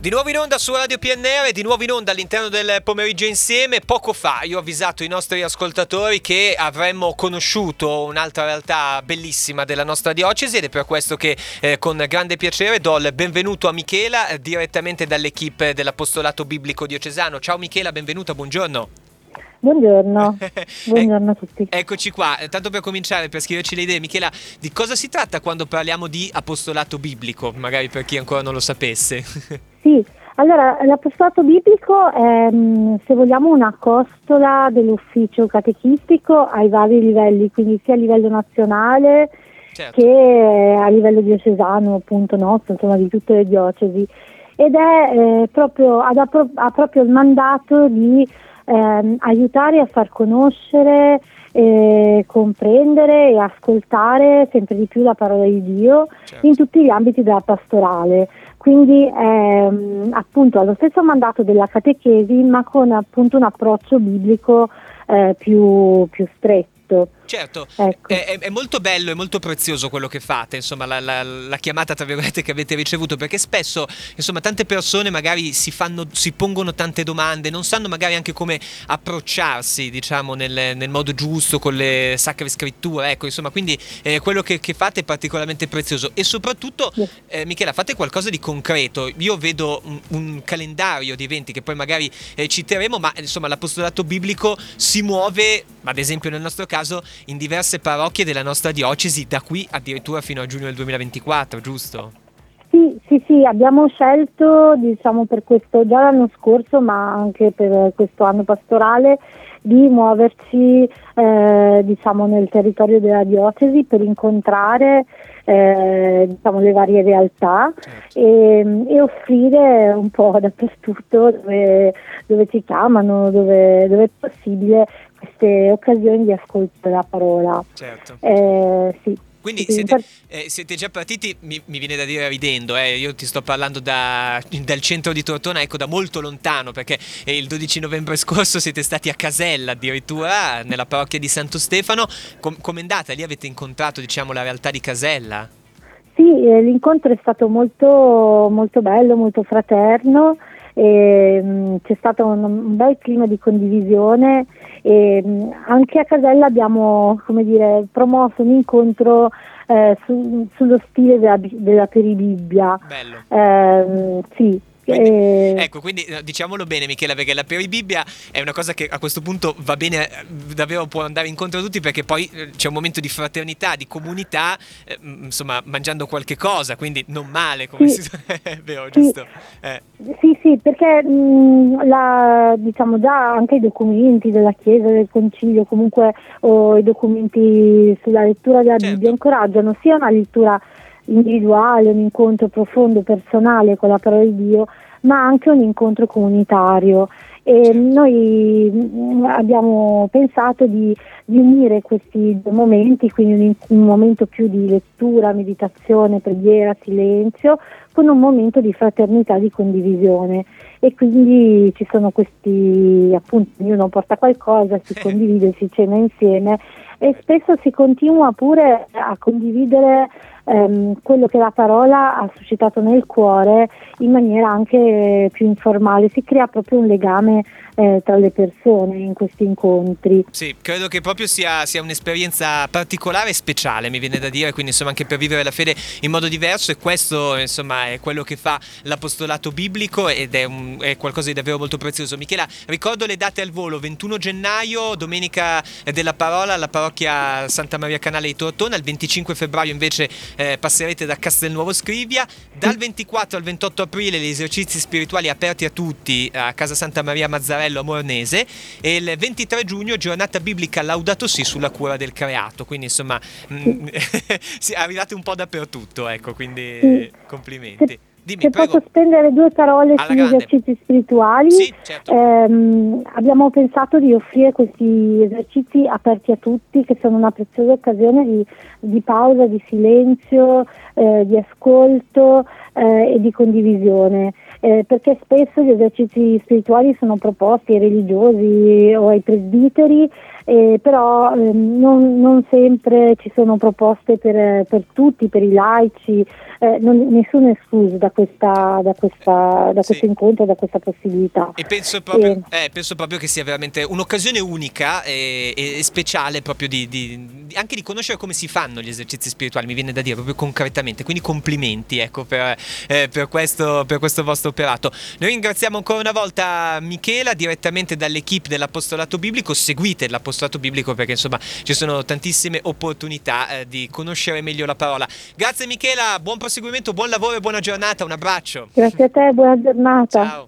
Di nuovo in onda su Radio PNR, di nuovo in onda all'interno del pomeriggio insieme. Poco fa io ho avvisato i nostri ascoltatori che avremmo conosciuto un'altra realtà bellissima della nostra diocesi ed è per questo che eh, con grande piacere do il benvenuto a Michela eh, direttamente dall'equipe dell'Apostolato Biblico Diocesano. Ciao Michela, benvenuta, buongiorno. Buongiorno, buongiorno a tutti. Eccoci qua, tanto per cominciare, per scriverci le idee, Michela, di cosa si tratta quando parliamo di apostolato biblico, magari per chi ancora non lo sapesse? Sì, allora l'apostolato biblico è, mm, se vogliamo, una costola dell'ufficio catechistico ai vari livelli, quindi sia a livello nazionale certo. che a livello diocesano, appunto nostro, insomma di tutte le diocesi. Ed è eh, proprio, ha, ha proprio il mandato di ehm, aiutare a far conoscere, eh, comprendere e ascoltare sempre di più la parola di Dio certo. in tutti gli ambiti della pastorale. Quindi ehm, appunto ha lo stesso mandato della catechesi ma con appunto un approccio biblico eh, più, più stretto. Certo, ecco. è, è, molto bello e molto prezioso quello che fate, insomma, la, la, la, chiamata tra virgolette che avete ricevuto, perché spesso, insomma, tante persone magari si, fanno, si pongono tante domande, non sanno magari anche come approcciarsi, diciamo, nel, nel modo giusto con le sacre scritture, ecco, insomma, quindi eh, quello che, che, fate è particolarmente prezioso e soprattutto, eh, Michela, fate qualcosa di concreto. Io vedo un, un calendario di eventi che poi magari eh, citeremo, ma insomma, l'apostolato biblico si muove, ad esempio nel nostro caso, in diverse parrocchie della nostra diocesi, da qui addirittura fino a giugno del 2024, giusto? Sì, sì, sì, abbiamo scelto diciamo, per questo già l'anno scorso, ma anche per questo anno pastorale, di muoverci eh, diciamo, nel territorio della diocesi per incontrare eh, diciamo, le varie realtà certo. e, e, offrire un po' dappertutto dove, dove ci chiamano, dove, dove, è possibile queste occasioni di ascolto della parola. Certo. Eh, sì. Quindi siete, eh, siete, già partiti, mi, mi, viene da dire ridendo, eh, io ti sto parlando da, dal centro di Tortona, ecco da molto lontano, perché il 12 novembre scorso siete stati a Casella addirittura, nella parrocchia di Santo Stefano. Com- com'è andata? Lì avete incontrato diciamo, la realtà di Casella? Sì, eh, l'incontro è stato molto, molto bello, molto fraterno. E, mh, mm, c'è stato un, un, bel clima di condivisione e mh, mm, anche a Casella abbiamo dire, promosso un incontro eh, su, sullo stile della, della peribibbia. Bello. Eh, sì, quindi. Ecco, quindi diciamolo bene Michela, perché la peribibbia è una cosa che a questo punto va bene, davvero può andare incontro a tutti perché poi eh, c'è un momento di fraternità, di comunità, eh, insomma, mangiando qualche cosa, quindi non male, come sì. si è vero, sì. giusto? Eh. Sì, sì, perché mh, la, diciamo già anche i documenti della Chiesa, del Concilio, comunque o i documenti sulla lettura della certo. Bibbia incoraggiano sia una lettura individuale, un incontro profondo, personale con la parola di Dio, ma anche un incontro comunitario. E noi mm, abbiamo pensato di, di unire questi due momenti, quindi un, un, momento più di lettura, meditazione, preghiera, silenzio, con un momento di fraternità, di condivisione. E quindi ci sono questi, appunto, ognuno porta qualcosa, si condivide, si cena insieme e spesso si continua pure a condividere ehm, quello che la parola ha suscitato nel cuore in maniera anche più informale, si crea proprio un legame eh, tra le persone in questi incontri. Sì, credo che proprio sia, sia, un'esperienza particolare e speciale, mi viene da dire, quindi insomma anche per vivere la fede in modo diverso e questo insomma è quello che fa l'apostolato biblico ed è, un, è qualcosa di davvero molto prezioso. Michela, ricordo le date al volo, 21 gennaio, domenica della parola alla parrocchia Santa Maria Canale di Tortona, il 25 febbraio invece eh, passerete da Castelnuovo Scrivia. Dal 24 al 28 aprile gli esercizi spirituali aperti a tutti a Casa Santa Maria Mazzarello a Mornese e il 23 giugno giornata biblica Laudato Si sulla cura del creato. Quindi insomma mh, sì, arrivate un po' dappertutto, ecco, quindi complimenti. Dimmi, Se prego. posso spendere due parole Alla sugli grande. esercizi spirituali, sì, certo. ehm, abbiamo pensato di offrire questi esercizi aperti a tutti, che sono una preziosa occasione di, di pausa, di silenzio, eh, di ascolto eh, e di condivisione. Eh, perché spesso gli esercizi spirituali sono proposti ai religiosi o ai presbiteri eh, però eh, non, non, sempre ci sono proposte per, per tutti, per i laici, eh, non, nessuno è escluso da questa, da, questa, da sì. questo incontro, da questa possibilità. E penso proprio, e... Eh, penso proprio, che sia veramente un'occasione unica e, e speciale proprio di, di, anche di conoscere come si fanno gli esercizi spirituali, mi viene da dire proprio concretamente, quindi complimenti ecco, per, eh, per, questo, per questo vostro operato. Noi ringraziamo ancora una volta Michela direttamente dall'equipe dell'Apostolato Biblico, seguite l'Apostolato Biblico perché insomma ci sono tantissime opportunità eh, di conoscere meglio la parola. Grazie Michela, buon proseguimento, buon lavoro e buona giornata, un abbraccio. Grazie a te, buona giornata. Ciao.